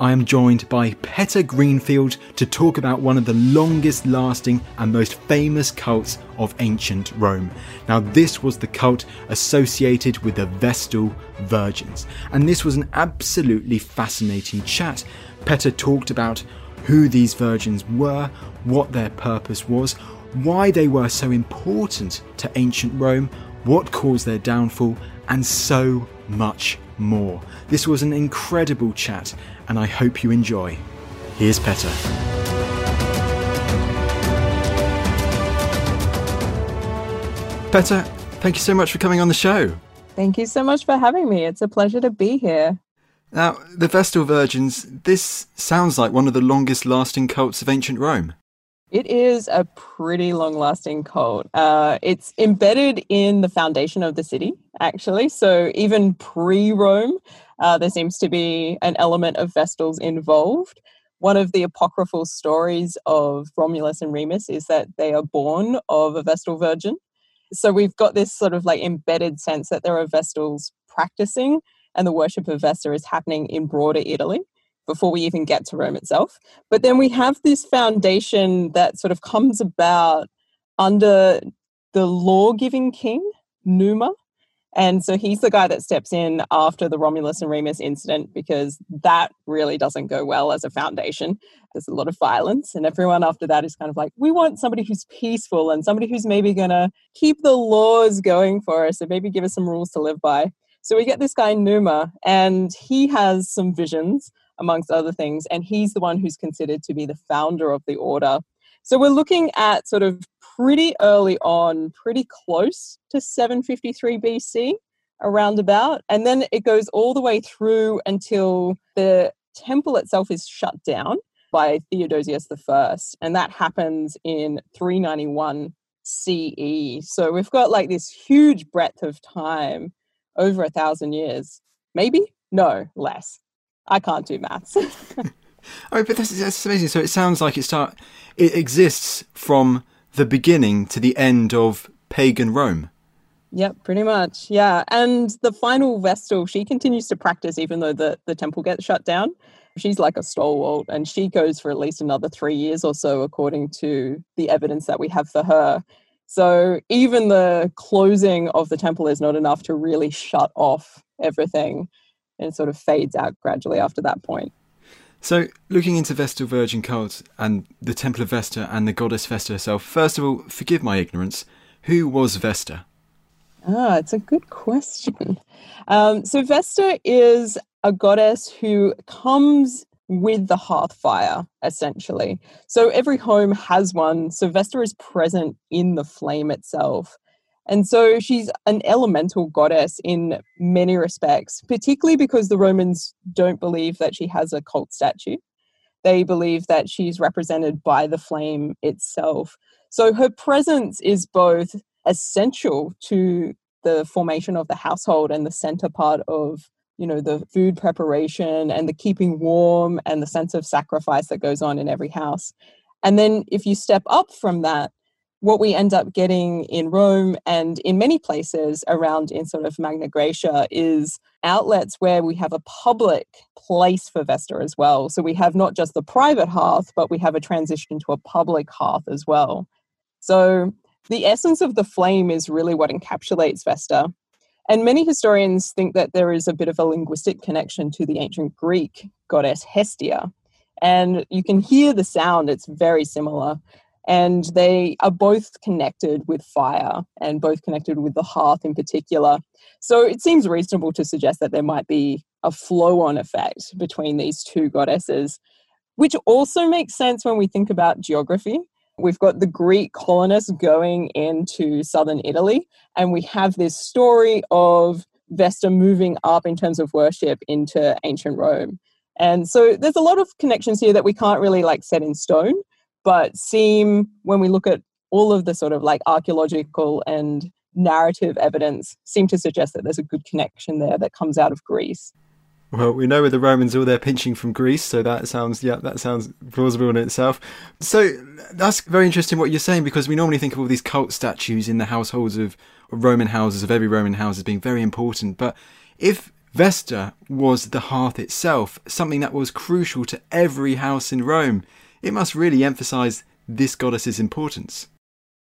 I am joined by Peta Greenfield to talk about one of the longest lasting and most famous cults of ancient Rome. Now, this was the cult associated with the Vestal Virgins, and this was an absolutely fascinating chat. Petter talked about who these virgins were, what their purpose was, why they were so important to ancient Rome, what caused their downfall, and so much more. This was an incredible chat, and I hope you enjoy. Here's Peta. Peta, thank you so much for coming on the show. Thank you so much for having me. It's a pleasure to be here. Now, the Vestal Virgins, this sounds like one of the longest lasting cults of ancient Rome. It is a pretty long lasting cult. Uh, it's embedded in the foundation of the city, actually. So even pre Rome, uh, there seems to be an element of Vestals involved. One of the apocryphal stories of Romulus and Remus is that they are born of a Vestal virgin. So we've got this sort of like embedded sense that there are Vestals practicing and the worship of Vesta is happening in broader Italy before we even get to Rome itself. But then we have this foundation that sort of comes about under the law giving king, Numa. And so he's the guy that steps in after the Romulus and Remus incident because that really doesn't go well as a foundation. There's a lot of violence, and everyone after that is kind of like, we want somebody who's peaceful and somebody who's maybe going to keep the laws going for us and maybe give us some rules to live by. So we get this guy, Numa, and he has some visions amongst other things. And he's the one who's considered to be the founder of the order. So we're looking at sort of pretty early on, pretty close to 753 BC, around about. And then it goes all the way through until the temple itself is shut down by Theodosius I. And that happens in 391 CE. So we've got like this huge breadth of time over a thousand years. Maybe? No, less. I can't do maths. oh, but that's, that's amazing. So it sounds like it start it exists from the beginning to the end of pagan Rome. Yep, pretty much. Yeah. And the final Vestal, she continues to practice even though the, the temple gets shut down. She's like a stalwart and she goes for at least another three years or so, according to the evidence that we have for her. So even the closing of the temple is not enough to really shut off everything and sort of fades out gradually after that point. So, looking into Vestal Virgin cults and the Temple of Vesta and the goddess Vesta herself, first of all, forgive my ignorance, who was Vesta? Ah, it's a good question. Um, so, Vesta is a goddess who comes with the hearth fire, essentially. So, every home has one. So, Vesta is present in the flame itself. And so she's an elemental goddess in many respects, particularly because the Romans don't believe that she has a cult statue. They believe that she's represented by the flame itself. So her presence is both essential to the formation of the household and the center part of you know the food preparation and the keeping warm and the sense of sacrifice that goes on in every house and then if you step up from that what we end up getting in Rome and in many places around in sort of Magna Graecia is outlets where we have a public place for Vesta as well. So we have not just the private hearth, but we have a transition to a public hearth as well. So the essence of the flame is really what encapsulates Vesta. And many historians think that there is a bit of a linguistic connection to the ancient Greek goddess Hestia. And you can hear the sound, it's very similar and they are both connected with fire and both connected with the hearth in particular. So it seems reasonable to suggest that there might be a flow on effect between these two goddesses, which also makes sense when we think about geography. We've got the Greek colonists going into southern Italy, and we have this story of Vesta moving up in terms of worship into ancient Rome. And so there's a lot of connections here that we can't really like set in stone but seem when we look at all of the sort of like archaeological and narrative evidence seem to suggest that there's a good connection there that comes out of Greece. Well, we know with the Romans all they're pinching from Greece, so that sounds yeah, that sounds plausible in itself. So that's very interesting what you're saying because we normally think of all these cult statues in the households of Roman houses of every Roman house as being very important, but if Vesta was the hearth itself, something that was crucial to every house in Rome, it must really emphasize this goddess's importance.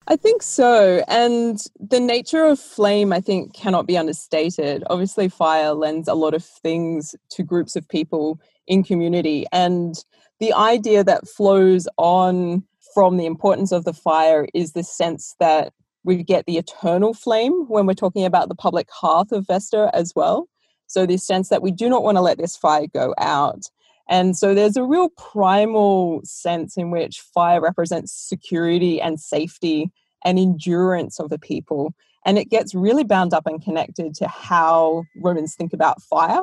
I think so. And the nature of flame, I think, cannot be understated. Obviously, fire lends a lot of things to groups of people in community. And the idea that flows on from the importance of the fire is the sense that we get the eternal flame when we're talking about the public hearth of Vesta as well. So, this sense that we do not want to let this fire go out. And so there's a real primal sense in which fire represents security and safety and endurance of the people. And it gets really bound up and connected to how Romans think about fire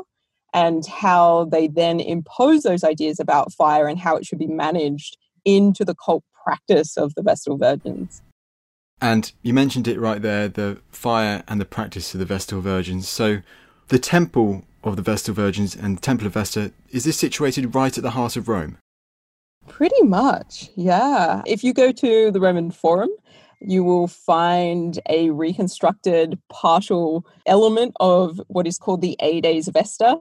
and how they then impose those ideas about fire and how it should be managed into the cult practice of the Vestal Virgins. And you mentioned it right there the fire and the practice of the Vestal Virgins. So the temple of the Vestal Virgins and the Temple of Vesta, is this situated right at the heart of Rome? Pretty much, yeah. If you go to the Roman Forum, you will find a reconstructed partial element of what is called the Aedes Vesta,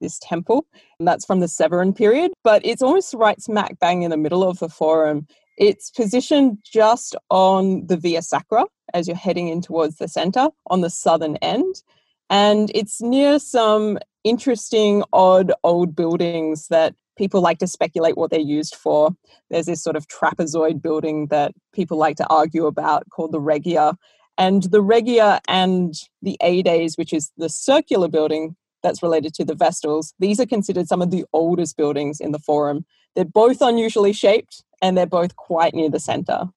this temple. And that's from the Severan period, but it's almost right smack bang in the middle of the forum. It's positioned just on the Via Sacra as you're heading in towards the center on the southern end. And it's near some interesting, odd, old buildings that people like to speculate what they're used for. There's this sort of trapezoid building that people like to argue about called the Regia. And the Regia and the Aedes, which is the circular building that's related to the Vestals, these are considered some of the oldest buildings in the Forum. They're both unusually shaped and they're both quite near the center.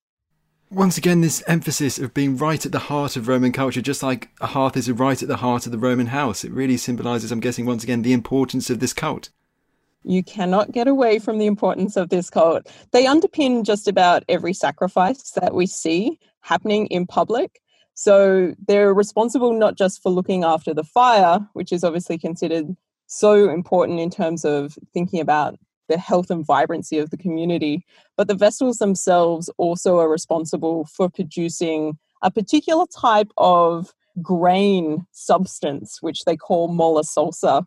Once again, this emphasis of being right at the heart of Roman culture, just like a hearth is right at the heart of the Roman house. It really symbolises, I'm guessing, once again, the importance of this cult. You cannot get away from the importance of this cult. They underpin just about every sacrifice that we see happening in public. So they're responsible not just for looking after the fire, which is obviously considered so important in terms of thinking about the health and vibrancy of the community. But the Vestals themselves also are responsible for producing a particular type of grain substance, which they call mola salsa.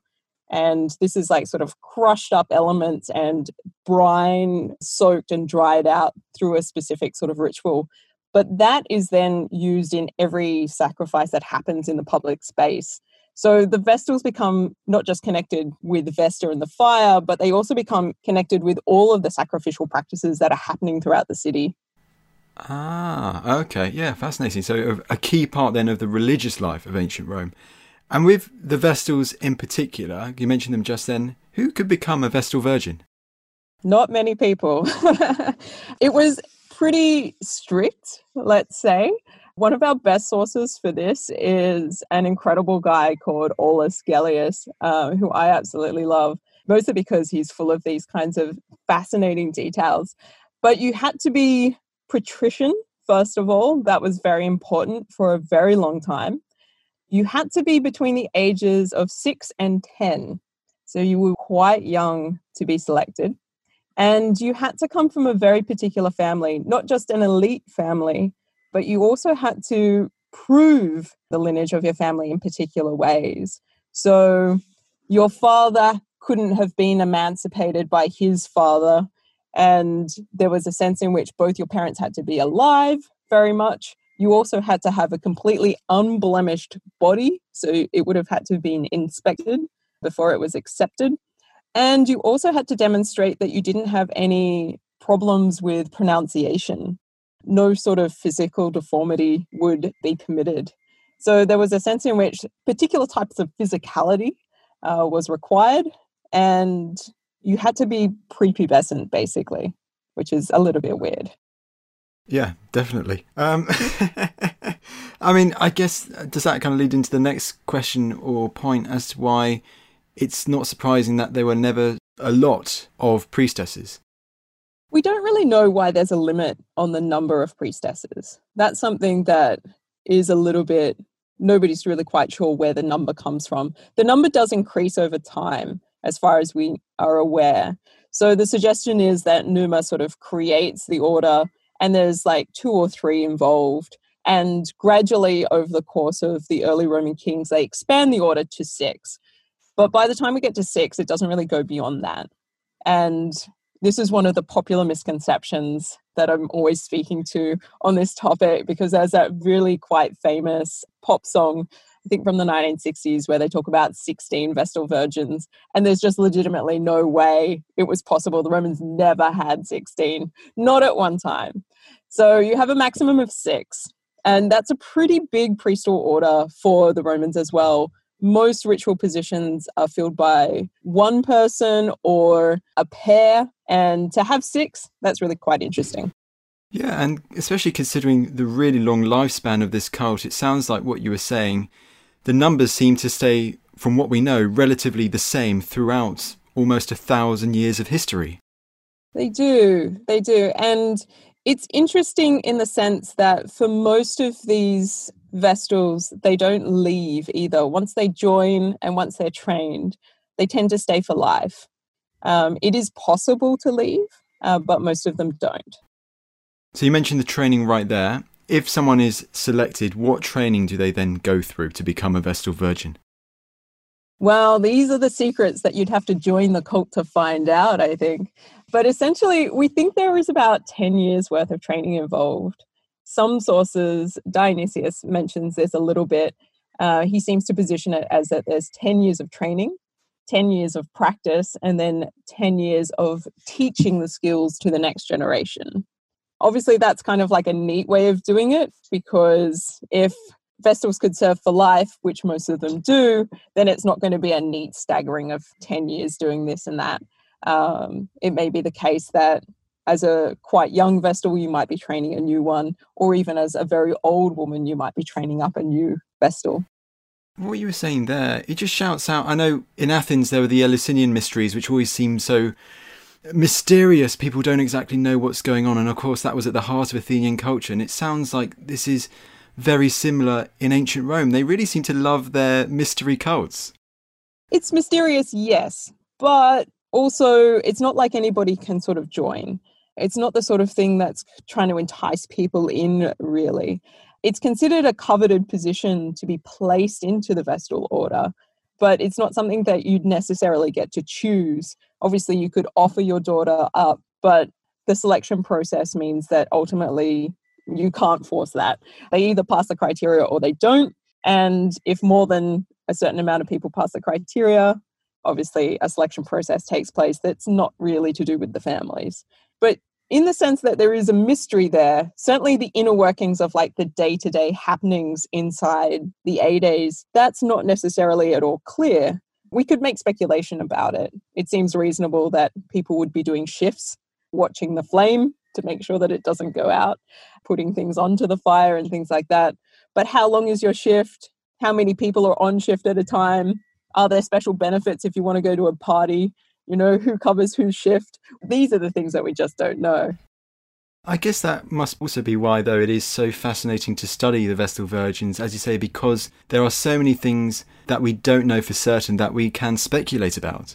And this is like sort of crushed up elements and brine soaked and dried out through a specific sort of ritual. But that is then used in every sacrifice that happens in the public space. So the Vestals become not just connected with Vesta and the fire, but they also become connected with all of the sacrificial practices that are happening throughout the city. Ah, okay. Yeah, fascinating. So a key part then of the religious life of ancient Rome. And with the Vestals in particular, you mentioned them just then, who could become a Vestal Virgin? Not many people. it was pretty strict, let's say. One of our best sources for this is an incredible guy called Aulus Gellius, uh, who I absolutely love, mostly because he's full of these kinds of fascinating details. But you had to be patrician, first of all. That was very important for a very long time. You had to be between the ages of six and 10. So you were quite young to be selected. And you had to come from a very particular family, not just an elite family, but you also had to prove the lineage of your family in particular ways. So your father couldn't have been emancipated by his father. And there was a sense in which both your parents had to be alive very much. You also had to have a completely unblemished body. So it would have had to have been inspected before it was accepted. And you also had to demonstrate that you didn't have any problems with pronunciation. No sort of physical deformity would be permitted. So there was a sense in which particular types of physicality uh, was required, and you had to be prepubescent, basically, which is a little bit weird. Yeah, definitely. Um, I mean, I guess does that kind of lead into the next question or point as to why it's not surprising that there were never a lot of priestesses? We don't really know why there's a limit on the number of priestesses. That's something that is a little bit, nobody's really quite sure where the number comes from. The number does increase over time, as far as we are aware. So the suggestion is that Numa sort of creates the order and there's like two or three involved. And gradually, over the course of the early Roman kings, they expand the order to six. But by the time we get to six, it doesn't really go beyond that. And this is one of the popular misconceptions that I'm always speaking to on this topic because there's that really quite famous pop song, I think from the 1960s, where they talk about 16 Vestal virgins. And there's just legitimately no way it was possible. The Romans never had 16, not at one time. So you have a maximum of six. And that's a pretty big priesthood order for the Romans as well most ritual positions are filled by one person or a pair. And to have six, that's really quite interesting. Yeah, and especially considering the really long lifespan of this cult, it sounds like what you were saying, the numbers seem to stay, from what we know, relatively the same throughout almost a thousand years of history. They do, they do. And it's interesting in the sense that for most of these Vestals, they don't leave either. Once they join and once they're trained, they tend to stay for life. Um, it is possible to leave, uh, but most of them don't. So you mentioned the training right there. If someone is selected, what training do they then go through to become a Vestal Virgin? Well, these are the secrets that you'd have to join the cult to find out, I think. But essentially, we think there is about 10 years worth of training involved. Some sources, Dionysius mentions this a little bit. Uh, he seems to position it as that there's 10 years of training, 10 years of practice, and then 10 years of teaching the skills to the next generation. Obviously, that's kind of like a neat way of doing it because if Vestals could serve for life, which most of them do, then it's not going to be a neat staggering of 10 years doing this and that. Um, it may be the case that as a quite young Vestal, you might be training a new one, or even as a very old woman, you might be training up a new Vestal. What you were saying there, it just shouts out. I know in Athens there were the Eleusinian mysteries, which always seem so mysterious. People don't exactly know what's going on. And of course, that was at the heart of Athenian culture. And it sounds like this is very similar in ancient Rome. They really seem to love their mystery cults. It's mysterious, yes. But also, it's not like anybody can sort of join. It's not the sort of thing that's trying to entice people in, really. It's considered a coveted position to be placed into the Vestal Order, but it's not something that you'd necessarily get to choose. Obviously, you could offer your daughter up, but the selection process means that ultimately you can't force that. They either pass the criteria or they don't. And if more than a certain amount of people pass the criteria, obviously a selection process takes place that's not really to do with the families. But in the sense that there is a mystery there, certainly the inner workings of like the day to day happenings inside the aedes, that's not necessarily at all clear. We could make speculation about it. It seems reasonable that people would be doing shifts, watching the flame to make sure that it doesn't go out, putting things onto the fire and things like that. But how long is your shift? How many people are on shift at a time? Are there special benefits if you want to go to a party? You know, who covers whose shift? These are the things that we just don't know. I guess that must also be why, though, it is so fascinating to study the Vestal Virgins, as you say, because there are so many things that we don't know for certain that we can speculate about.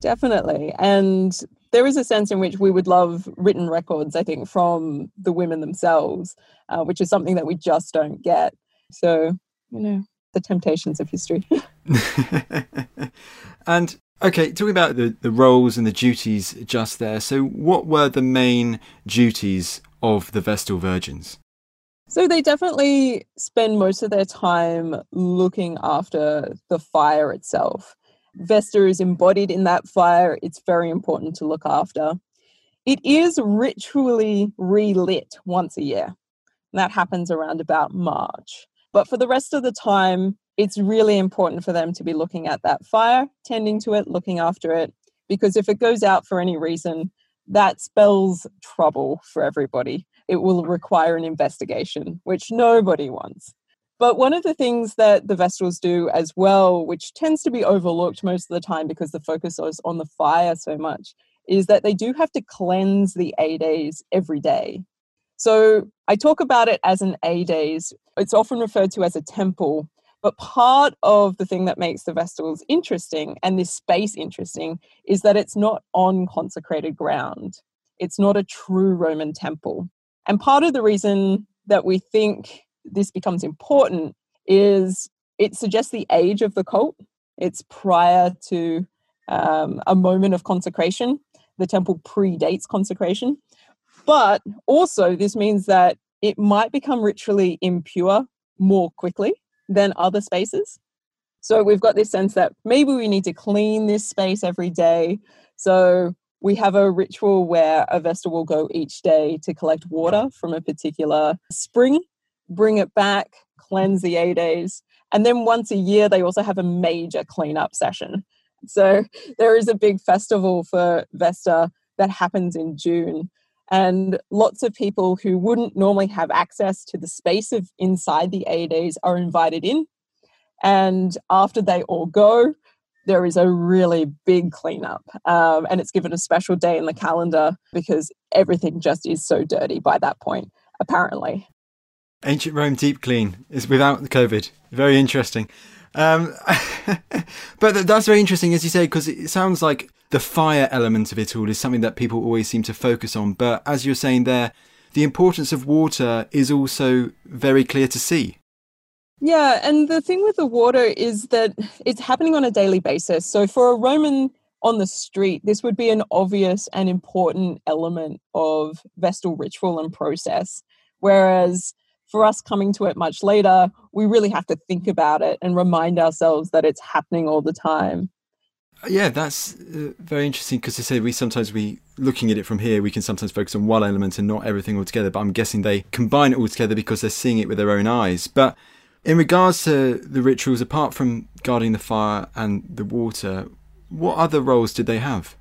Definitely. And there is a sense in which we would love written records, I think, from the women themselves, uh, which is something that we just don't get. So, you know, the temptations of history. and okay, talking about the, the roles and the duties just there. So, what were the main duties of the Vestal Virgins? So they definitely spend most of their time looking after the fire itself. Vesta is embodied in that fire. It's very important to look after. It is ritually relit once a year. And that happens around about March. But for the rest of the time, it's really important for them to be looking at that fire, tending to it, looking after it, because if it goes out for any reason, that spells trouble for everybody. It will require an investigation, which nobody wants. But one of the things that the Vestals do as well, which tends to be overlooked most of the time because the focus is on the fire so much, is that they do have to cleanse the aedes every day. So I talk about it as an aedes. It's often referred to as a temple. But part of the thing that makes the Vestals interesting and this space interesting is that it's not on consecrated ground. It's not a true Roman temple. And part of the reason that we think this becomes important is it suggests the age of the cult. It's prior to um, a moment of consecration. The temple predates consecration. But also, this means that it might become ritually impure more quickly than other spaces. So we've got this sense that maybe we need to clean this space every day. So we have a ritual where a Vesta will go each day to collect water from a particular spring bring it back, cleanse the aedes. And then once a year, they also have a major cleanup session. So there is a big festival for Vesta that happens in June. And lots of people who wouldn't normally have access to the space of inside the aedes are invited in. And after they all go, there is a really big cleanup. Um, and it's given a special day in the calendar because everything just is so dirty by that point, apparently. Ancient Rome deep clean is without the COVID. Very interesting. Um, but that's very interesting, as you say, because it sounds like the fire element of it all is something that people always seem to focus on. But as you're saying there, the importance of water is also very clear to see. Yeah, and the thing with the water is that it's happening on a daily basis. So for a Roman on the street, this would be an obvious and important element of Vestal ritual and process. Whereas for us coming to it much later, we really have to think about it and remind ourselves that it's happening all the time. Yeah, that's uh, very interesting because I say we sometimes we looking at it from here we can sometimes focus on one element and not everything altogether. But I'm guessing they combine it all together because they're seeing it with their own eyes. But in regards to the rituals, apart from guarding the fire and the water, what other roles did they have?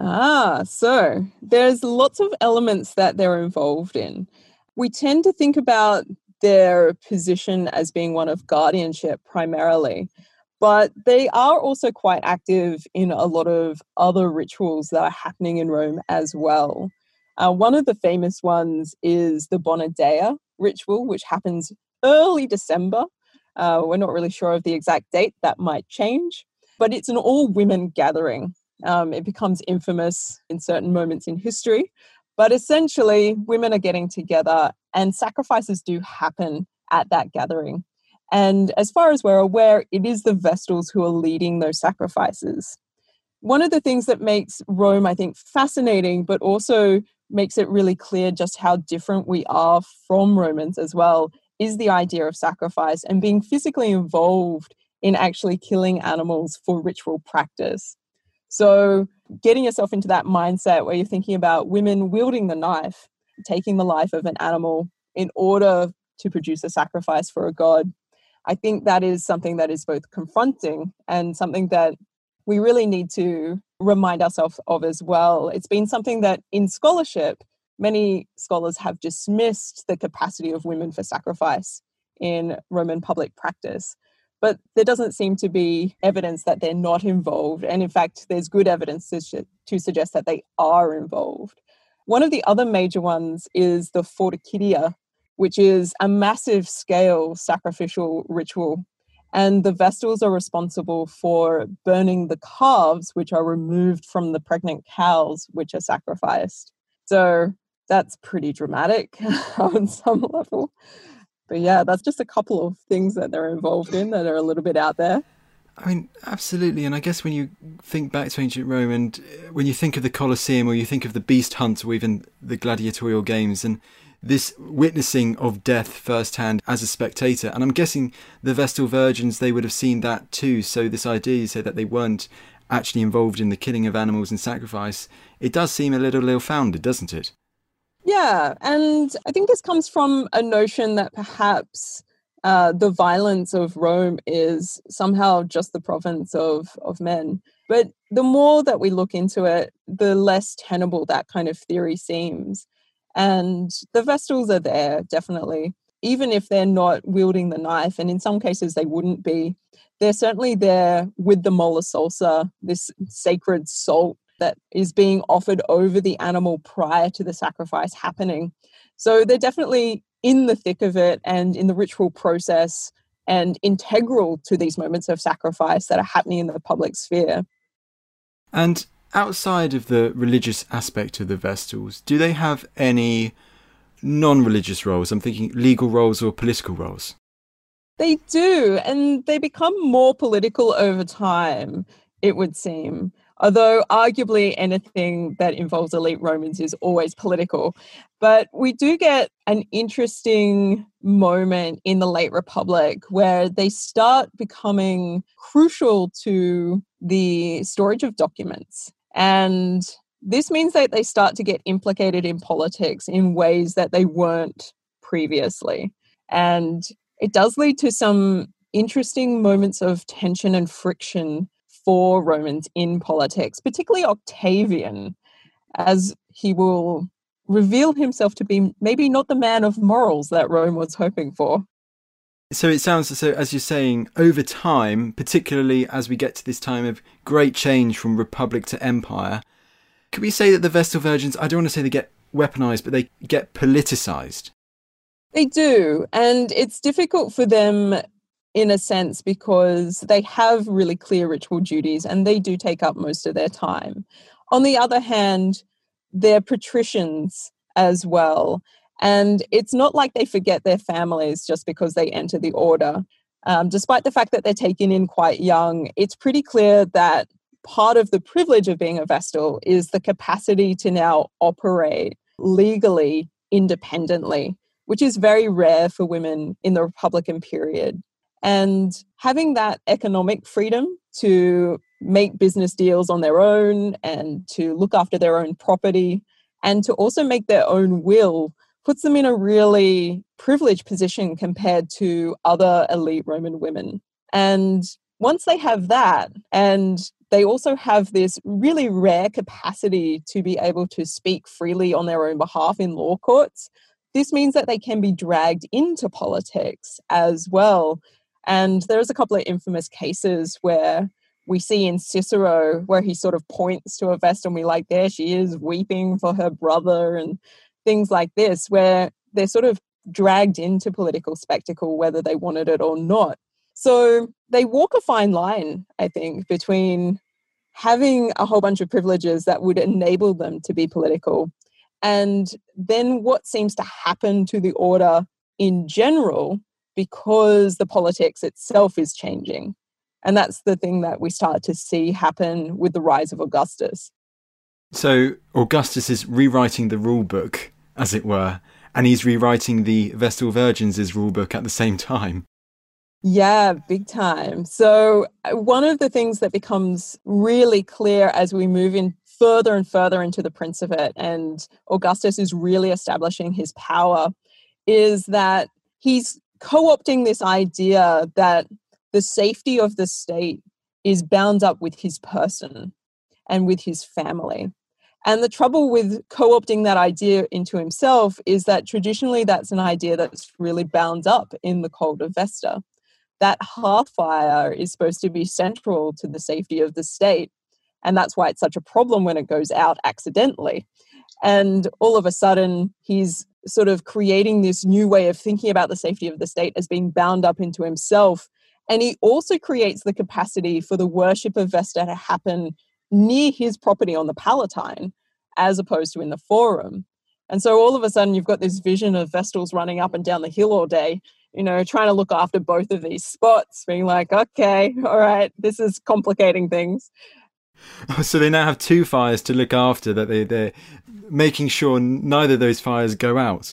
Ah, so there's lots of elements that they're involved in we tend to think about their position as being one of guardianship primarily, but they are also quite active in a lot of other rituals that are happening in Rome as well. Uh, one of the famous ones is the Bona Dea ritual, which happens early December. Uh, we're not really sure of the exact date, that might change, but it's an all women gathering. Um, it becomes infamous in certain moments in history but essentially, women are getting together and sacrifices do happen at that gathering. And as far as we're aware, it is the Vestals who are leading those sacrifices. One of the things that makes Rome, I think, fascinating, but also makes it really clear just how different we are from Romans as well, is the idea of sacrifice and being physically involved in actually killing animals for ritual practice. So, getting yourself into that mindset where you're thinking about women wielding the knife, taking the life of an animal in order to produce a sacrifice for a god. I think that is something that is both confronting and something that we really need to remind ourselves of as well. It's been something that in scholarship, many scholars have dismissed the capacity of women for sacrifice in Roman public practice but there doesn't seem to be evidence that they're not involved. And in fact, there's good evidence to, suggest that they are involved. One of the other major ones is the Fordicidia, which is a massive scale sacrificial ritual. And the Vestals are responsible for burning the calves, which are removed from the pregnant cows, which are sacrificed. So that's pretty dramatic on some level. But yeah, that's just a couple of things that they're involved in that are a little bit out there. I mean, absolutely. And I guess when you think back to ancient Rome and uh, when you think of the Colosseum or you think of the beast hunt or even the gladiatorial games and this witnessing of death firsthand as a spectator, and I'm guessing the Vestal Virgins, they would have seen that too. So this idea, you say that they weren't actually involved in the killing of animals and sacrifice, it does seem a little ill-founded, doesn't it? Yeah, and I think this comes from a notion that perhaps uh, the violence of Rome is somehow just the province of, of men. But the more that we look into it, the less tenable that kind of theory seems. And the Vestals are there, definitely. Even if they're not wielding the knife, and in some cases they wouldn't be, they're certainly there with the mola salsa, this sacred salt that is being offered over the animal prior to the sacrifice happening. So they're definitely in the thick of it and in the ritual process and integral to these moments of sacrifice that are happening in the public sphere. And outside of the religious aspect of the Vestals, do they have any non religious roles? I'm thinking legal roles or political roles. They do, and they become more political over time, it would seem although arguably anything that involves elite Romans is always political. But we do get an interesting moment in the late Republic where they start becoming crucial to the storage of documents. And this means that they start to get implicated in politics in ways that they weren't previously. And it does lead to some interesting moments of tension and friction for Romans in politics, particularly Octavian, as he will reveal himself to be maybe not the man of morals that Rome was hoping for. So it sounds so, as you're saying, over time, particularly as we get to this time of great change from republic to empire, could we say that the Vestal Virgins, I don't want to say they get weaponized, but they get politicized? They do. And it's difficult for them in a sense because they have really clear ritual duties and they do take up most of their time. On the other hand, they're patricians as well. And it's not like they forget their families just because they enter the order. Um, despite the fact that they're taken in quite young, it's pretty clear that part of the privilege of being a Vestal is the capacity to now operate legally independently, which is very rare for women in the Republican period. And having that economic freedom to make business deals on their own and to look after their own property and to also make their own will puts them in a really privileged position compared to other elite Roman women. And once they have that, and they also have this really rare capacity to be able to speak freely on their own behalf in law courts, this means that they can be dragged into politics as well and there's a couple of infamous cases where we see in Cicero where he sort of points to a vest and we like, there she is weeping for her brother and things like this, where they're sort of dragged into political spectacle whether they wanted it or not. So they walk a fine line, I think, between having a whole bunch of privileges that would enable them to be political and then what seems to happen to the order in general because the politics itself is changing. And that's the thing that we start to see happen with the rise of Augustus. So Augustus is rewriting the rule book, as it were, and he's rewriting the Vestal Virgins' rulebook at the same time. Yeah, big time. So, uh, one of the things that becomes really clear as we move in further and further into the Principate, and Augustus is really establishing his power, is that he's co opting this idea that the safety of the state is bound up with his person and with his family. And the trouble with co opting that idea into himself is that traditionally that's an idea that's really bound up in the cult of Vesta. That hearthfire is supposed to be central to the safety of the state. And that's why it's such a problem when it goes out accidentally. And all of a sudden, he's sort of creating this new way of thinking about the safety of the state as being bound up into himself And he also creates the capacity for the worship of Vesta to happen near his property on the Palatine, as opposed to in the Forum. And so all of a sudden, you've got this vision of Vestals running up and down the hill all day, you know, trying to look after both of these spots, being like, okay, all right, this is complicating things. So they now have two fires to look after that they, they're making sure neither of those fires go out.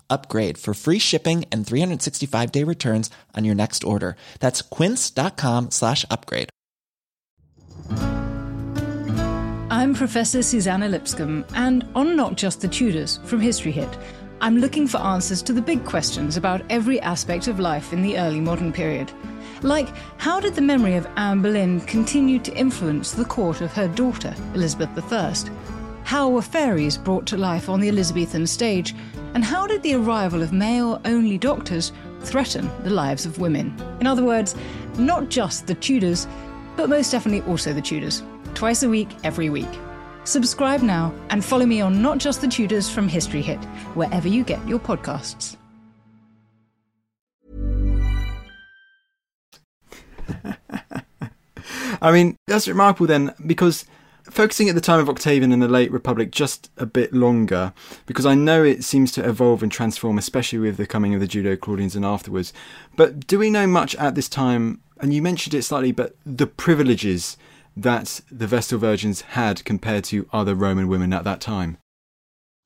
upgrade for free shipping and 365 day returns on your next order. That's quince.com slash upgrade. I'm Professor Susanna Lipscomb, and on Not Just the Tudors from History Hit, I'm looking for answers to the big questions about every aspect of life in the early modern period. Like, how did the memory of Anne Boleyn continue to influence the court of her daughter, Elizabeth I? How were fairies brought to life on the Elizabethan stage? And how did the arrival of male only doctors threaten the lives of women? In other words, not just the Tudors, but most definitely also the Tudors. Twice a week, every week. Subscribe now and follow me on Not Just the Tudors from History Hit, wherever you get your podcasts. I mean, that's remarkable then, because focusing at the time of Octavian and the late Republic just a bit longer, because I know it seems to evolve and transform, especially with the coming of the Julio Claudians and afterwards. But do we know much at this time? And you mentioned it slightly, but the privileges that the Vestal Virgins had compared to other Roman women at that time?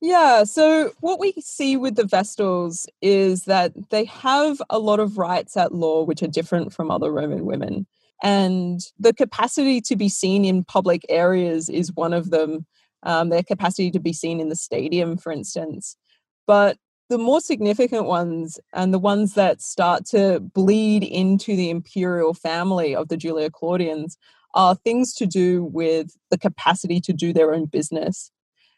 Yeah, so what we see with the Vestals is that they have a lot of rights at law which are different from other Roman women. And the capacity to be seen in public areas is one of them, um, their capacity to be seen in the stadium, for instance. But the more significant ones and the ones that start to bleed into the imperial family of the Julio Claudians are things to do with the capacity to do their own business.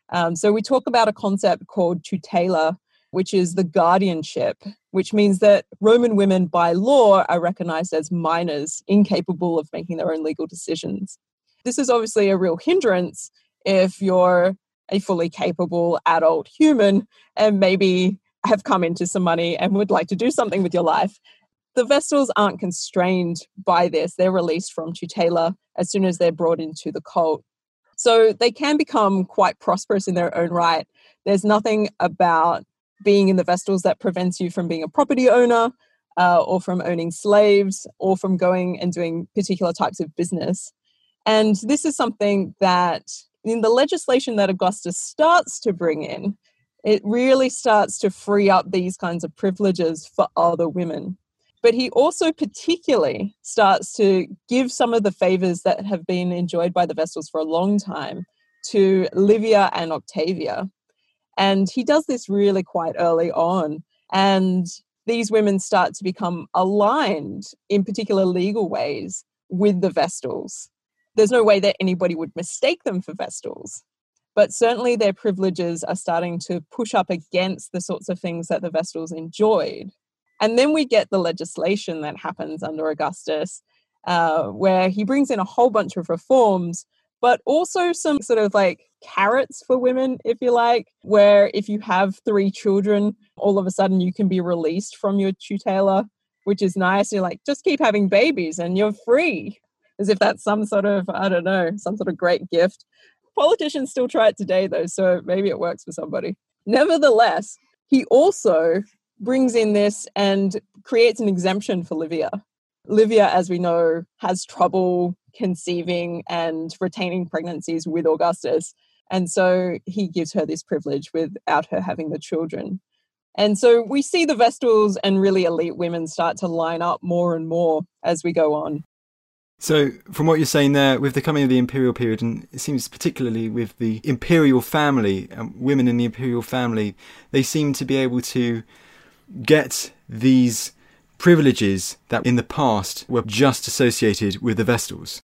Um, so we talk about a concept called tutela, which is the guardianship, which means that Roman women by law are recognized as minors, incapable of making their own legal decisions. This is obviously a real hindrance if you're a fully capable adult human and maybe have come into some money and would like to do something with your life. The Vestals aren't constrained by this. They're released from tutela as soon as they're brought into the cult. So they can become quite prosperous in their own right. There's nothing about being in the Vestals that prevents you from being a property owner uh, or from owning slaves or from going and doing particular types of business. And this is something that in the legislation that Augustus starts to bring in, it really starts to free up these kinds of privileges for other women. But he also particularly starts to give some of the favors that have been enjoyed by the Vestals for a long time to Livia and Octavia. And he does this really quite early on. And these women start to become aligned in particular legal ways with the Vestals. There's no way that anybody would mistake them for Vestals. But certainly their privileges are starting to push up against the sorts of things that the Vestals enjoyed. And then we get the legislation that happens under Augustus, uh, where he brings in a whole bunch of reforms but also some sort of like carrots for women, if you like, where if you have three children, all of a sudden you can be released from your tutela, which is nice. You're like, just keep having babies and you're free, as if that's some sort of, I don't know, some sort of great gift. Politicians still try it today, though, so maybe it works for somebody. Nevertheless, he also brings in this and creates an exemption for Livia. Livia, as we know, has trouble conceiving and retaining pregnancies with Augustus. And so he gives her this privilege without her having the children. And so we see the Vestals and really elite women start to line up more and more as we go on. So, from what you're saying there, with the coming of the imperial period, and it seems particularly with the imperial family, um, women in the imperial family, they seem to be able to get these privileges that in the past were just associated with the Vestals.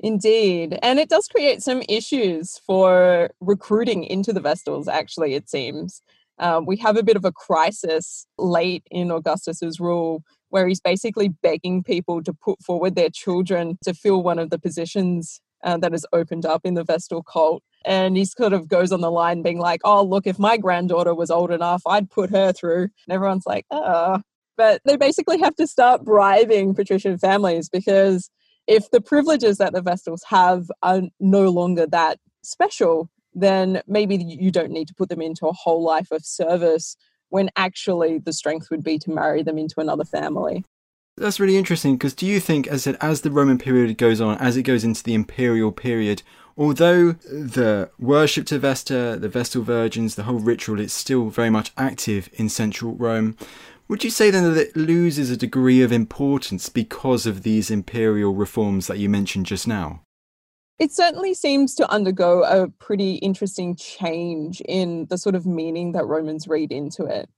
Indeed. And it does create some issues for recruiting into the Vestals, actually, it seems. Um, we have a bit of a crisis late in Augustus's rule where he's basically begging people to put forward their children to fill one of the positions uh, that has opened up in the Vestal cult. And he sort of goes on the line being like, oh, look, if my granddaughter was old enough, I'd put her through. And everyone's like, ah. But they basically have to start bribing patrician families because if the privileges that the Vestals have are no longer that special, then maybe you don't need to put them into a whole life of service when actually the strength would be to marry them into another family. That's really interesting because do you think, as I said, as the Roman period goes on, as it goes into the imperial period, although the worship to Vesta, the Vestal Virgins, the whole ritual, is still very much active in central Rome, would you say then that it loses a degree of importance because of these imperial reforms that you mentioned just now? It certainly seems to undergo a pretty interesting change in the sort of meaning that Romans read into it.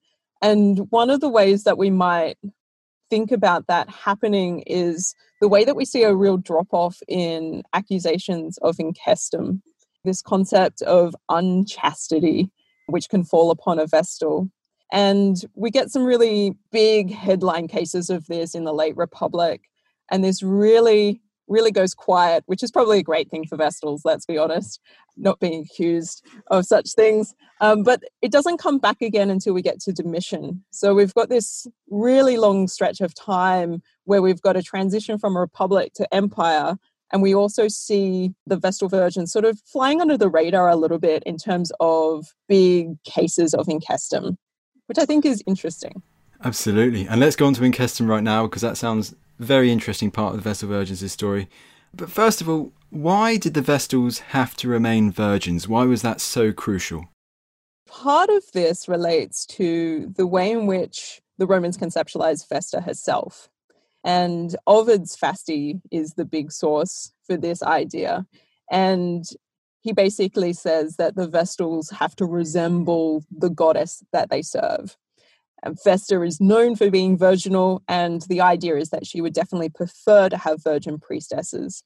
And one of the ways that we might think about that happening is the way that we see a real drop off in accusations of incestum, this concept of unchastity, which can fall upon a vestal. And we get some really big headline cases of this in the late Republic. And this really, really goes quiet, which is probably a great thing for Vestals, let's be honest, not being accused of such things. Um, but it doesn't come back again until we get to Domitian. So we've got this really long stretch of time where we've got a transition from republic to empire. And we also see the Vestal Virgin sort of flying under the radar a little bit in terms of big cases of incestum which I think is interesting. Absolutely. And let's go on to Incestum right now because that sounds very interesting part of the Vestal Virgins' story. But first of all, why did the Vestals have to remain virgins? Why was that so crucial? Part of this relates to the way in which the Romans conceptualized Vesta herself. And Ovid's Fasti is the big source for this idea. And he basically says that the Vestals have to resemble the goddess that they serve. And Vesta is known for being virginal, and the idea is that she would definitely prefer to have virgin priestesses.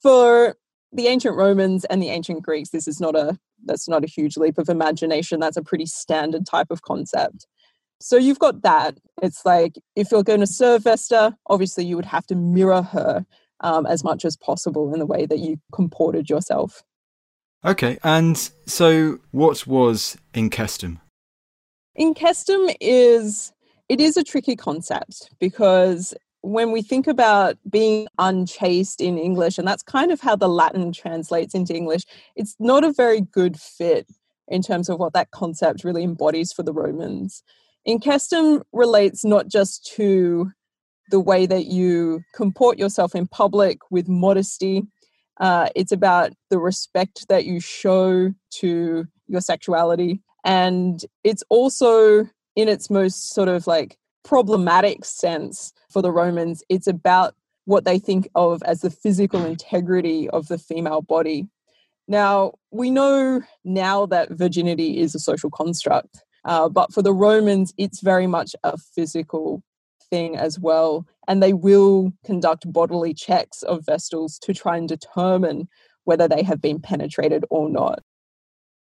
For the ancient Romans and the ancient Greeks, this is not a that's not a huge leap of imagination. That's a pretty standard type of concept. So you've got that. It's like if you're going to serve Vesta, obviously you would have to mirror her um, as much as possible in the way that you comported yourself. Okay, and so what was incestum? Incestum is it is a tricky concept because when we think about being unchaste in English, and that's kind of how the Latin translates into English, it's not a very good fit in terms of what that concept really embodies for the Romans. Incestum relates not just to the way that you comport yourself in public with modesty, uh, it's about the respect that you show to your sexuality. And it's also, in its most sort of like problematic sense for the Romans, it's about what they think of as the physical integrity of the female body. Now, we know now that virginity is a social construct, uh, but for the Romans, it's very much a physical thing as well. And they will conduct bodily checks of vestals to try and determine whether they have been penetrated or not.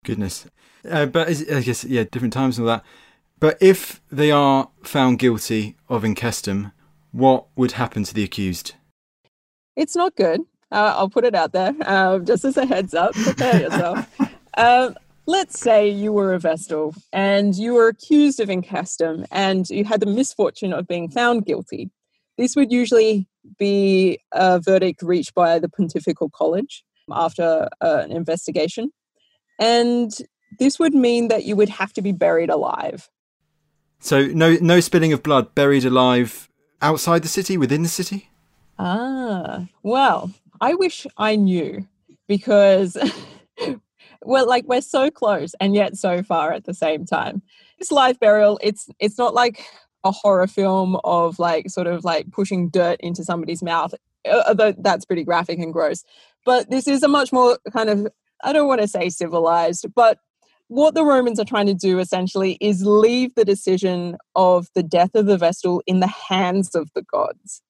Goodness. Uh, but I guess, yeah, different times and all that. But if they are found guilty of incestum, what would happen to the accused? It's not good. Uh, I'll put it out there, uh, just as a heads up. Prepare yourself. Um, let's say you were a Vestal and you were accused of incestum and you had the misfortune of being found guilty. This would usually be a verdict reached by the Pontifical College after uh, an investigation. And this would mean that you would have to be buried alive. So no no spilling of blood, buried alive outside the city, within the city? Ah, well, I wish I knew because, well, like we're so close and yet so far at the same time. This live burial, it's it's not like a horror film of like sort of like pushing dirt into somebody's mouth, uh, although that's pretty graphic and gross. But this is a much more kind of I don't want to say civilized, but what the Romans are trying to do essentially is leave the decision of the death of the Vestal in the hands of the gods.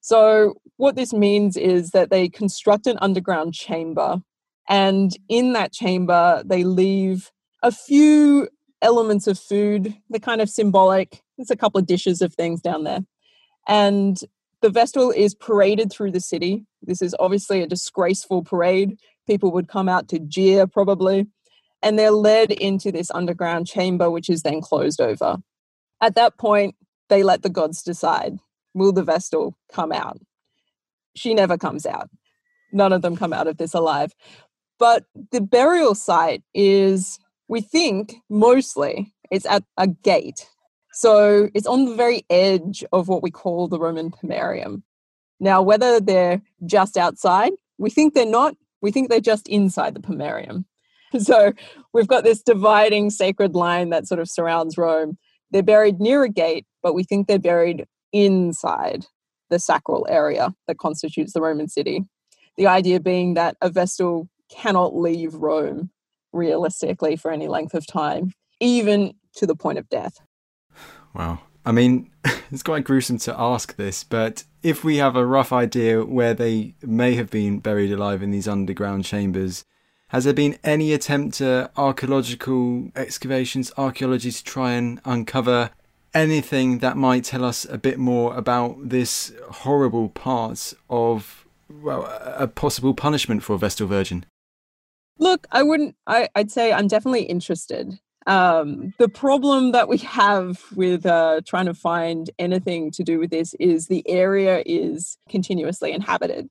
So, what this means is that they construct an underground chamber, and in that chamber, they leave a few elements of food, the kind of symbolic, there's a couple of dishes of things down there. And the Vestal is paraded through the city. This is obviously a disgraceful parade. People would come out to jeer, probably. And they're led into this underground chamber, which is then closed over. At that point, they let the gods decide will the Vestal come out? She never comes out. None of them come out of this alive. But the burial site is, we think, mostly it's at a gate. So it's on the very edge of what we call the Roman pomerium. Now, whether they're just outside, we think they're not. We think they're just inside the pomerium. So we've got this dividing sacred line that sort of surrounds Rome. They're buried near a gate, but we think they're buried inside the sacral area that constitutes the Roman city. The idea being that a vestal cannot leave Rome realistically for any length of time, even to the point of death. Wow. I mean, it's quite gruesome to ask this, but if we have a rough idea where they may have been buried alive in these underground chambers, has there been any attempt at archaeological excavations, archaeology to try and uncover anything that might tell us a bit more about this horrible part of well a possible punishment for a Vestal Virgin? Look, I wouldn't. I, would say I'm definitely interested. Um, the problem that we have with uh, trying to find anything to do with this is the area is continuously inhabited.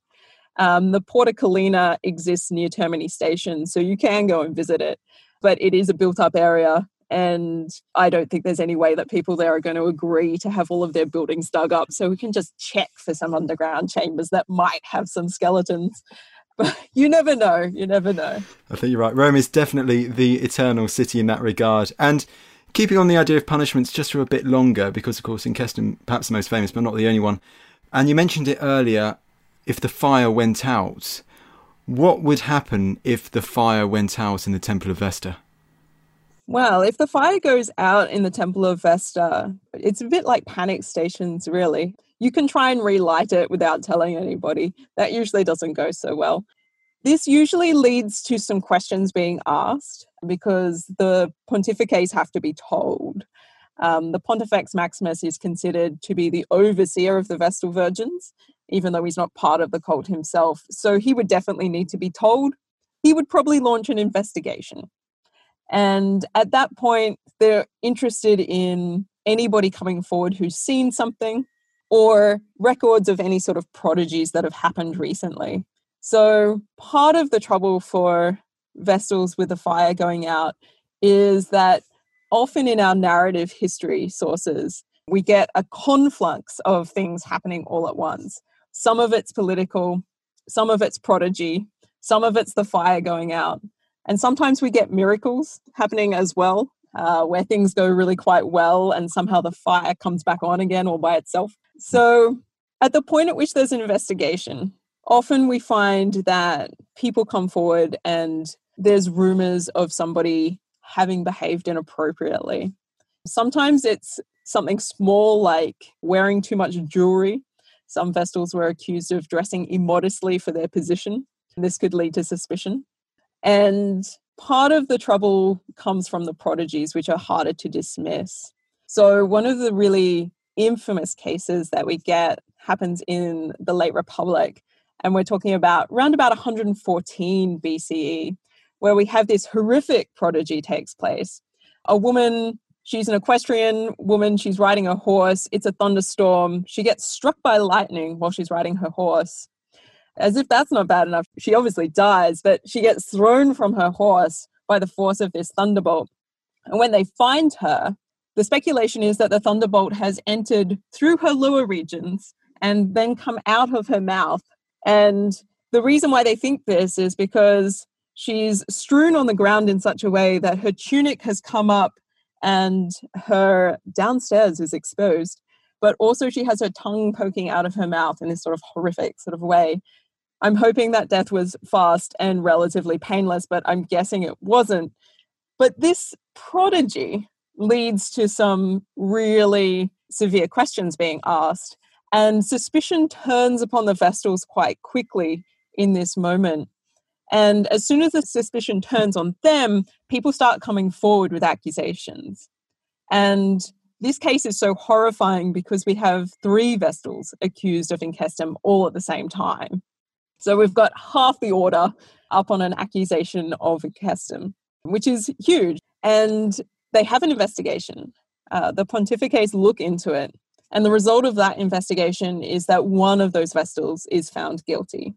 Um, the Porta Collina exists near Termini Station, so you can go and visit it, but it is a built up area and I don't think there's any way that people there are going to agree to have all of their buildings dug up. So we can just check for some underground chambers that might have some skeletons. But you never know. You never know. I think you're right. Rome is definitely the eternal city in that regard. And keeping on the idea of punishments just for a bit longer, because of course, Incestum, perhaps the most famous, but not the only one. And you mentioned it earlier if the fire went out. What would happen if the fire went out in the Temple of Vesta? Well, if the fire goes out in the Temple of Vesta, it's a bit like panic stations, really. You can try and relight it without telling anybody. That usually doesn't go so well. This usually leads to some questions being asked because the pontifices have to be told. Um, the Pontifex Maximus is considered to be the overseer of the Vestal Virgins, even though he's not part of the cult himself. So he would definitely need to be told. He would probably launch an investigation. And at that point, they're interested in anybody coming forward who's seen something or records of any sort of prodigies that have happened recently. So, part of the trouble for Vestals with the fire going out is that often in our narrative history sources, we get a conflux of things happening all at once. Some of it's political, some of it's prodigy, some of it's the fire going out. And sometimes we get miracles happening as well, uh, where things go really quite well and somehow the fire comes back on again all by itself. So, at the point at which there's an investigation, often we find that people come forward and there's rumors of somebody having behaved inappropriately. Sometimes it's something small like wearing too much jewelry. Some Vestals were accused of dressing immodestly for their position. This could lead to suspicion. And part of the trouble comes from the prodigies, which are harder to dismiss. So, one of the really infamous cases that we get happens in the late Republic. And we're talking about around about 114 BCE, where we have this horrific prodigy takes place. A woman, she's an equestrian woman, she's riding a horse, it's a thunderstorm. She gets struck by lightning while she's riding her horse. As if that's not bad enough, she obviously dies, but she gets thrown from her horse by the force of this thunderbolt. And when they find her, The speculation is that the thunderbolt has entered through her lower regions and then come out of her mouth. And the reason why they think this is because she's strewn on the ground in such a way that her tunic has come up and her downstairs is exposed. But also, she has her tongue poking out of her mouth in this sort of horrific sort of way. I'm hoping that death was fast and relatively painless, but I'm guessing it wasn't. But this prodigy leads to some really severe questions being asked. And suspicion turns upon the Vestals quite quickly in this moment. And as soon as the suspicion turns on them, people start coming forward with accusations. And this case is so horrifying because we have three Vestals accused of incestum all at the same time. So we've got half the order up on an accusation of incestum, which is huge. And they have an investigation. Uh, the pontificates look into it. And the result of that investigation is that one of those Vestals is found guilty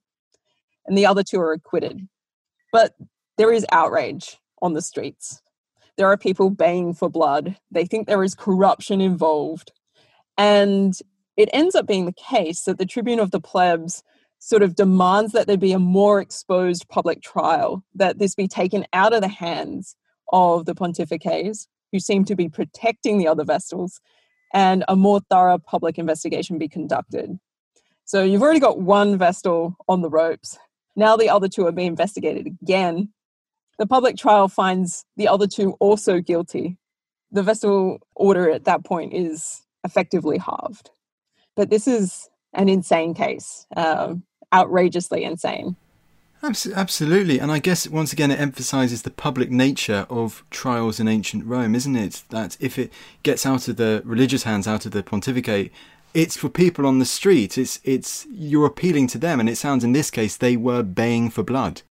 and the other two are acquitted. But there is outrage on the streets. There are people baying for blood. They think there is corruption involved. And it ends up being the case that the Tribune of the Plebs sort of demands that there be a more exposed public trial, that this be taken out of the hands of the pontificates, who seem to be protecting the other Vestals, and a more thorough public investigation be conducted. So you've already got one Vestal on the ropes. Now the other two are being investigated again. The public trial finds the other two also guilty. The Vestal order at that point is effectively halved. But this is an insane case, uh, outrageously insane. Absolutely. And I guess once again, it emphasizes the public nature of trials in ancient Rome, isn't it? That if it gets out of the religious hands, out of the pontificate, it's for people on the street. It's it's you're appealing to them, and it sounds in this case they were baying for blood.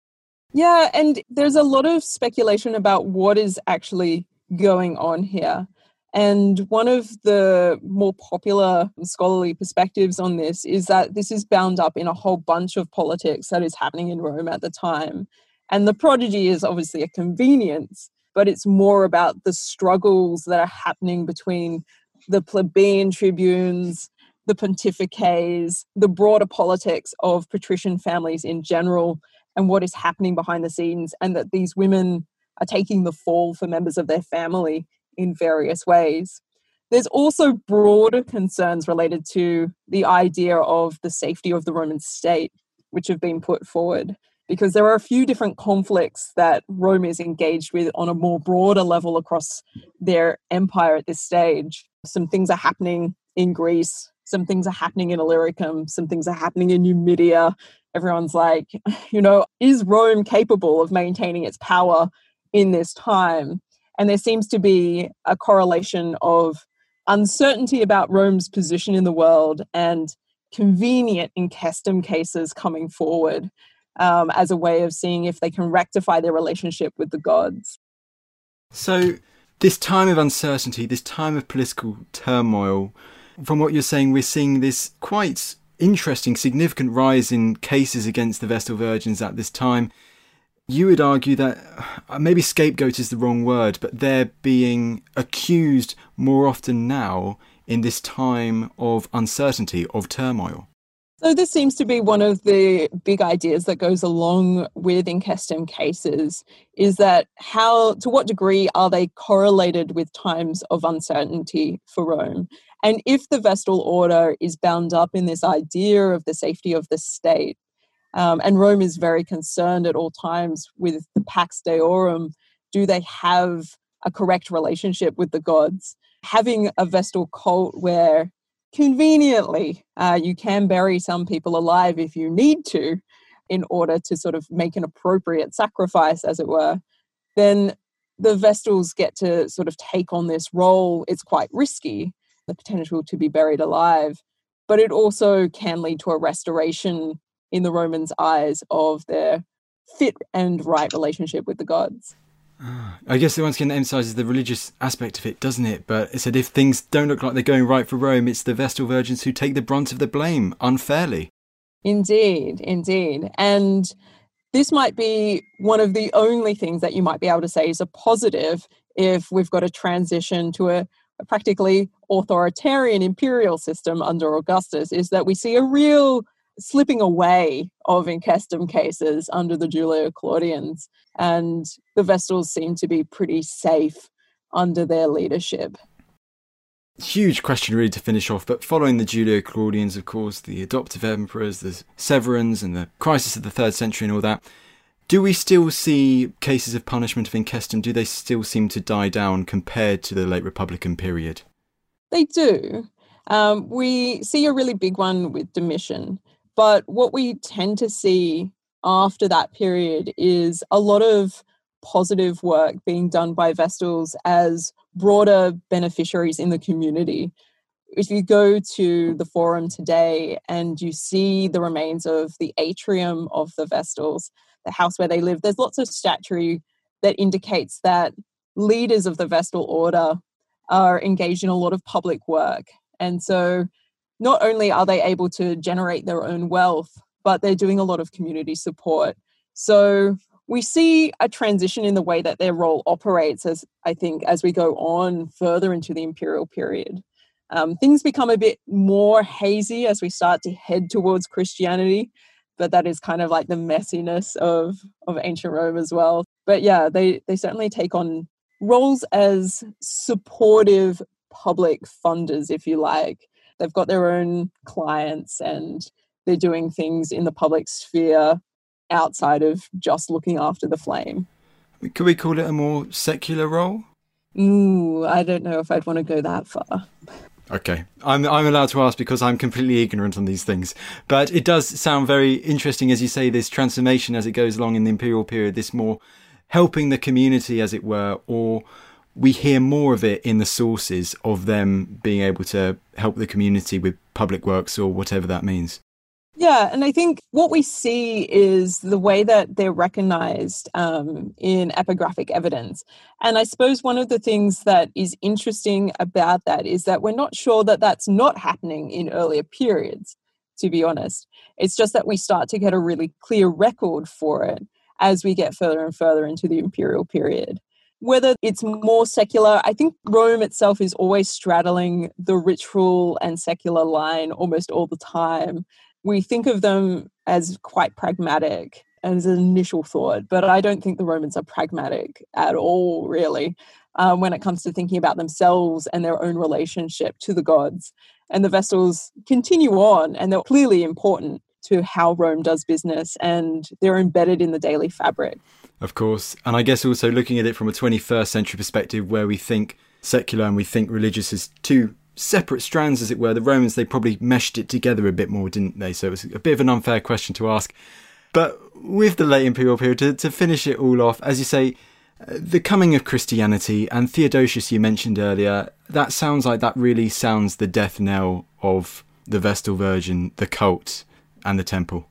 Yeah, and there's a lot of speculation about what is actually going on here. And one of the more popular scholarly perspectives on this is that this is bound up in a whole bunch of politics that is happening in Rome at the time. And the prodigy is obviously a convenience, but it's more about the struggles that are happening between the plebeian tribunes, the pontificates, the broader politics of patrician families in general, and what is happening behind the scenes, and that these women are taking the fall for members of their family in various ways. There's also broader concerns related to the idea of the safety of the Roman state, which have been put forward, because there are a few different conflicts that Rome is engaged with on a more broader level across their empire at this stage. Some things are happening in Greece, some things are happening in Illyricum, some things are happening in Numidia. Everyone's like, you know, is Rome capable of maintaining its power in this time? And there seems to be a correlation of uncertainty about Rome's position in the world and convenient incestum cases coming forward um, as a way of seeing if they can rectify their relationship with the gods. So, this time of uncertainty, this time of political turmoil, from what you're saying, we're seeing this quite interesting, significant rise in cases against the Vestal Virgins at this time you would argue that uh, maybe scapegoat is the wrong word, but they're being accused more often now in this time of uncertainty, of turmoil. So this seems to be one of the big ideas that goes along with incestum cases is that how to what degree are they correlated with times of uncertainty for Rome? And if the Vestal order is bound up in this idea of the safety of the state, um, and Rome is very concerned at all times with the Pax Deorum. Do they have a correct relationship with the gods? Having a Vestal cult where conveniently uh, you can bury some people alive if you need to in order to sort of make an appropriate sacrifice, as it were, then the Vestals get to sort of take on this role. It's quite risky, the potential to be buried alive, but it also can lead to a restoration in the Romans' eyes of their fit and right relationship with the gods. Ah, I guess it once again emphasizes the religious aspect of it, doesn't it? But it said if things don't look like they're going right for Rome, it's the Vestal Virgins who take the brunt of the blame unfairly. Indeed, indeed. And this might be one of the only things that you might be able to say is a positive if we've got a transition to a, practically authoritarian imperial system under Augustus is that we see a real slipping away of incestum cases under the Julio Claudians, and the Vestals seem to be pretty safe under their leadership. Huge question, really, to finish off. But following the Julio Claudians, of course, the adoptive emperors, the Severans, and the crisis of the third century, and all that, do we still see cases of punishment of incestum? Do they still seem to die down compared to the late Republican period? They do. Um, we see a really big one with Domitian. But what we tend to see after that period is a lot of positive work being done by Vestals as broader beneficiaries in the community. If you go to the forum today and you see the remains of the atrium of the Vestals, the house where they live, there's lots of statuary that indicates that leaders of the Vestal order are engaged in a lot of public work. And so not only are they able to generate their own wealth, but they're doing a lot of community support. So we see a transition in the way that their role operates as I think as we go on further into the imperial period. Um, things become a bit more hazy as we start to head towards Christianity, but that is kind of like the messiness of of ancient Rome as well. But yeah, they they certainly take on roles as supportive public funders, if you like. They've got their own clients and they're doing things in the public sphere outside of just looking after the flame. Could we call it a more secular role? Ooh, I don't know if I'd want to go that far. Okay, I'm I'm allowed to ask because I'm completely ignorant on these things. But it does sound very interesting, as you say, this transformation as it goes along in the imperial period. This more helping the community, as it were, or we hear more of it in the sources of them being able to help the community with public works or whatever that means. Yeah, and I think what we see is the way that they're recognized um, in epigraphic evidence. And I suppose one of the things that is interesting about that is that we're not sure that that's not happening in earlier periods, to be honest. It's just that we start to get a really clear record for it as we get further and further into the imperial period whether it's more secular, I think Rome itself is always straddling the ritual and secular line almost all the time. We think of them as quite pragmatic as an initial thought, but I don't think the Romans are pragmatic at all, really, um, when it comes to thinking about themselves and their own relationship to the gods. And the Vestals continue on, and they're clearly important to how Rome does business, and they're embedded in the daily fabric of course. And I guess also looking at it from a 21st century perspective where we think secular and we think religious as two separate strands, as it were. The Romans, they probably meshed it together a bit more, didn't they? So it was a bit of an unfair question to ask. But with the late imperial period, to, to finish it all off, as you say, uh, the coming of Christianity and Theodosius, you mentioned earlier, that sounds like that really sounds the death knell of the Vestal Virgin, the cult, and the temple.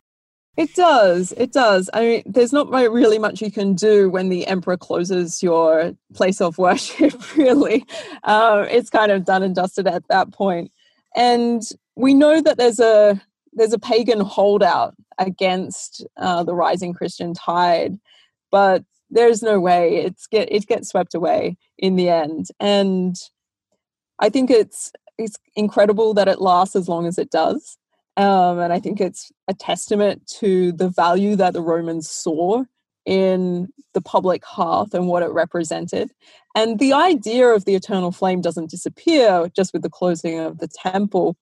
It does. It does. I mean, there's not really much you can do when the emperor closes your place of worship, really. Um, it's kind of done and dusted at that point. And we know that there's a there's a pagan holdout against uh, the rising Christian tide, but there's no way it's get it gets swept away in the end. And I think it's it's incredible that it lasts as long as it does. Um, and I think it's a testament to the value that the Romans saw in the public hearth and what it represented. And the idea of the eternal flame doesn't disappear just with the closing of the temple.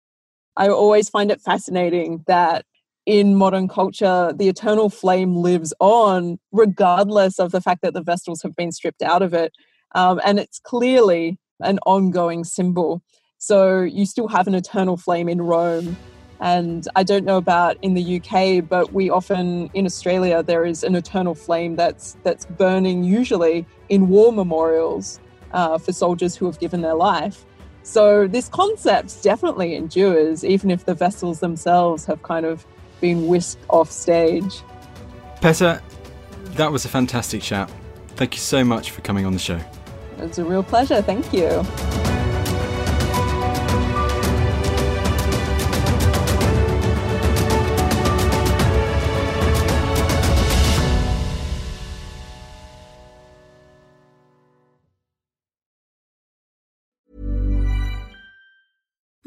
I always find it fascinating that in modern culture, the eternal flame lives on regardless of the fact that the Vestals have been stripped out of it. Um, and it's clearly an ongoing symbol. So you still have an eternal flame in Rome and I don't know about in the UK, but we often in Australia there is an eternal flame that's that's burning usually in war memorials uh, for soldiers who have given their life. So this concept definitely endures, even if the Vestals themselves have kind of been whisked off stage. Peta, that was a fantastic chat. Thank you so much for coming on the show. It's a real pleasure. Thank you.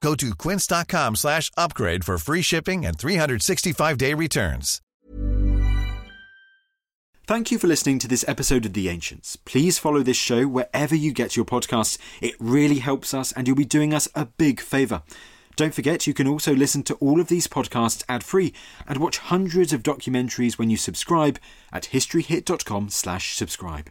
Go to quince.com slash upgrade for free shipping and 365-day returns. Thank you for listening to this episode of The Ancients. Please follow this show wherever you get your podcasts. It really helps us and you'll be doing us a big favour. Don't forget you can also listen to all of these podcasts ad-free and watch hundreds of documentaries when you subscribe at historyhit.com slash subscribe.